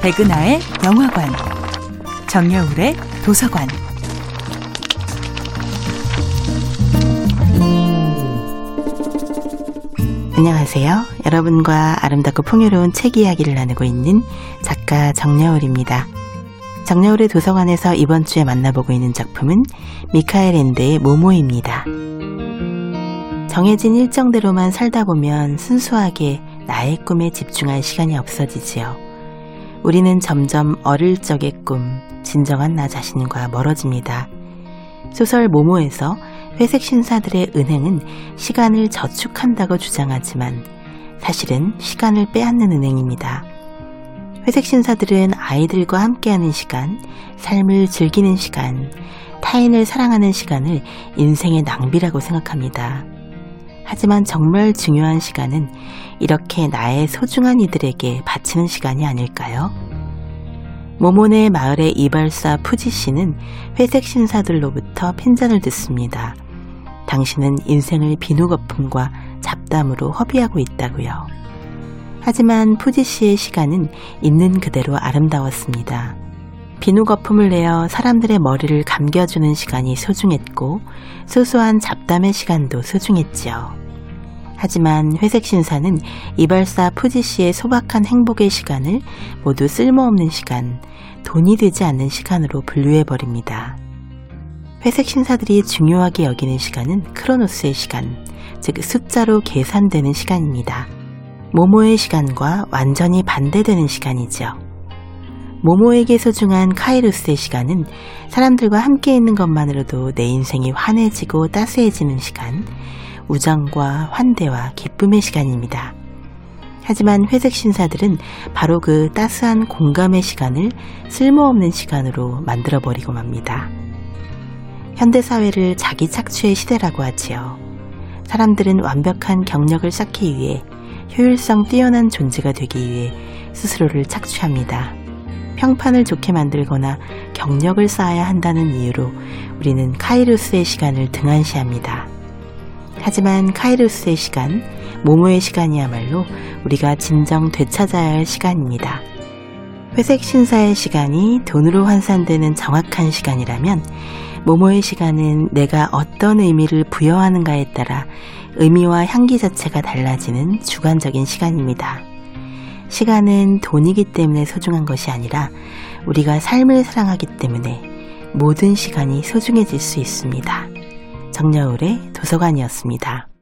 백은하의 영화관, 정여울의 도서관. 안녕하세요. 여러분과 아름답고 풍요로운 책 이야기를 나누고 있는 작가 정여울입니다. 정여울의 도서관에서 이번 주에 만나보고 있는 작품은 미카엘 앤드의 모모입니다. 정해진 일정대로만 살다 보면 순수하게 나의 꿈에 집중할 시간이 없어지지요. 우리는 점점 어릴 적의 꿈, 진정한 나 자신과 멀어집니다. 소설 모모에서 회색 신사들의 은행은 시간을 저축한다고 주장하지만 사실은 시간을 빼앗는 은행입니다. 회색 신사들은 아이들과 함께하는 시간, 삶을 즐기는 시간, 타인을 사랑하는 시간을 인생의 낭비라고 생각합니다. 하지만 정말 중요한 시간은 이렇게 나의 소중한 이들에게 바치는 시간이 아닐까요? 모모네 마을의 이발사 푸지 씨는 회색 신사들로부터 핀잔을 듣습니다. 당신은 인생을 비누 거품과 잡담으로 허비하고 있다고요. 하지만 푸지 씨의 시간은 있는 그대로 아름다웠습니다. 비누 거품을 내어 사람들의 머리를 감겨주는 시간이 소중했고 소소한 잡담의 시간도 소중했지요. 하지만 회색 신사는 이발사 푸지 씨의 소박한 행복의 시간을 모두 쓸모없는 시간, 돈이 되지 않는 시간으로 분류해버립니다. 회색 신사들이 중요하게 여기는 시간은 크로노스의 시간, 즉 숫자로 계산되는 시간입니다. 모모의 시간과 완전히 반대되는 시간이죠. 모모에게 소중한 카이루스의 시간은 사람들과 함께 있는 것만으로도 내 인생이 환해지고 따스해지는 시간, 우정과 환대와 기쁨의 시간입니다. 하지만 회색 신사들은 바로 그 따스한 공감의 시간을 쓸모없는 시간으로 만들어버리고 맙니다. 현대사회를 자기 착취의 시대라고 하지요. 사람들은 완벽한 경력을 쌓기 위해 효율성 뛰어난 존재가 되기 위해 스스로를 착취합니다. 평판을 좋게 만들거나 경력을 쌓아야 한다는 이유로 우리는 카이루스의 시간을 등한시합니다. 하지만 카이루스의 시간, 모모의 시간이야말로 우리가 진정 되찾아야 할 시간입니다. 회색 신사의 시간이 돈으로 환산되는 정확한 시간이라면 모모의 시간은 내가 어떤 의미를 부여하는가에 따라 의미와 향기 자체가 달라지는 주관적인 시간입니다. 시간은 돈이기 때문에 소중한 것이 아니라 우리가 삶을 사랑하기 때문에 모든 시간이 소중해질 수 있습니다. 정여울의 도서관이었습니다.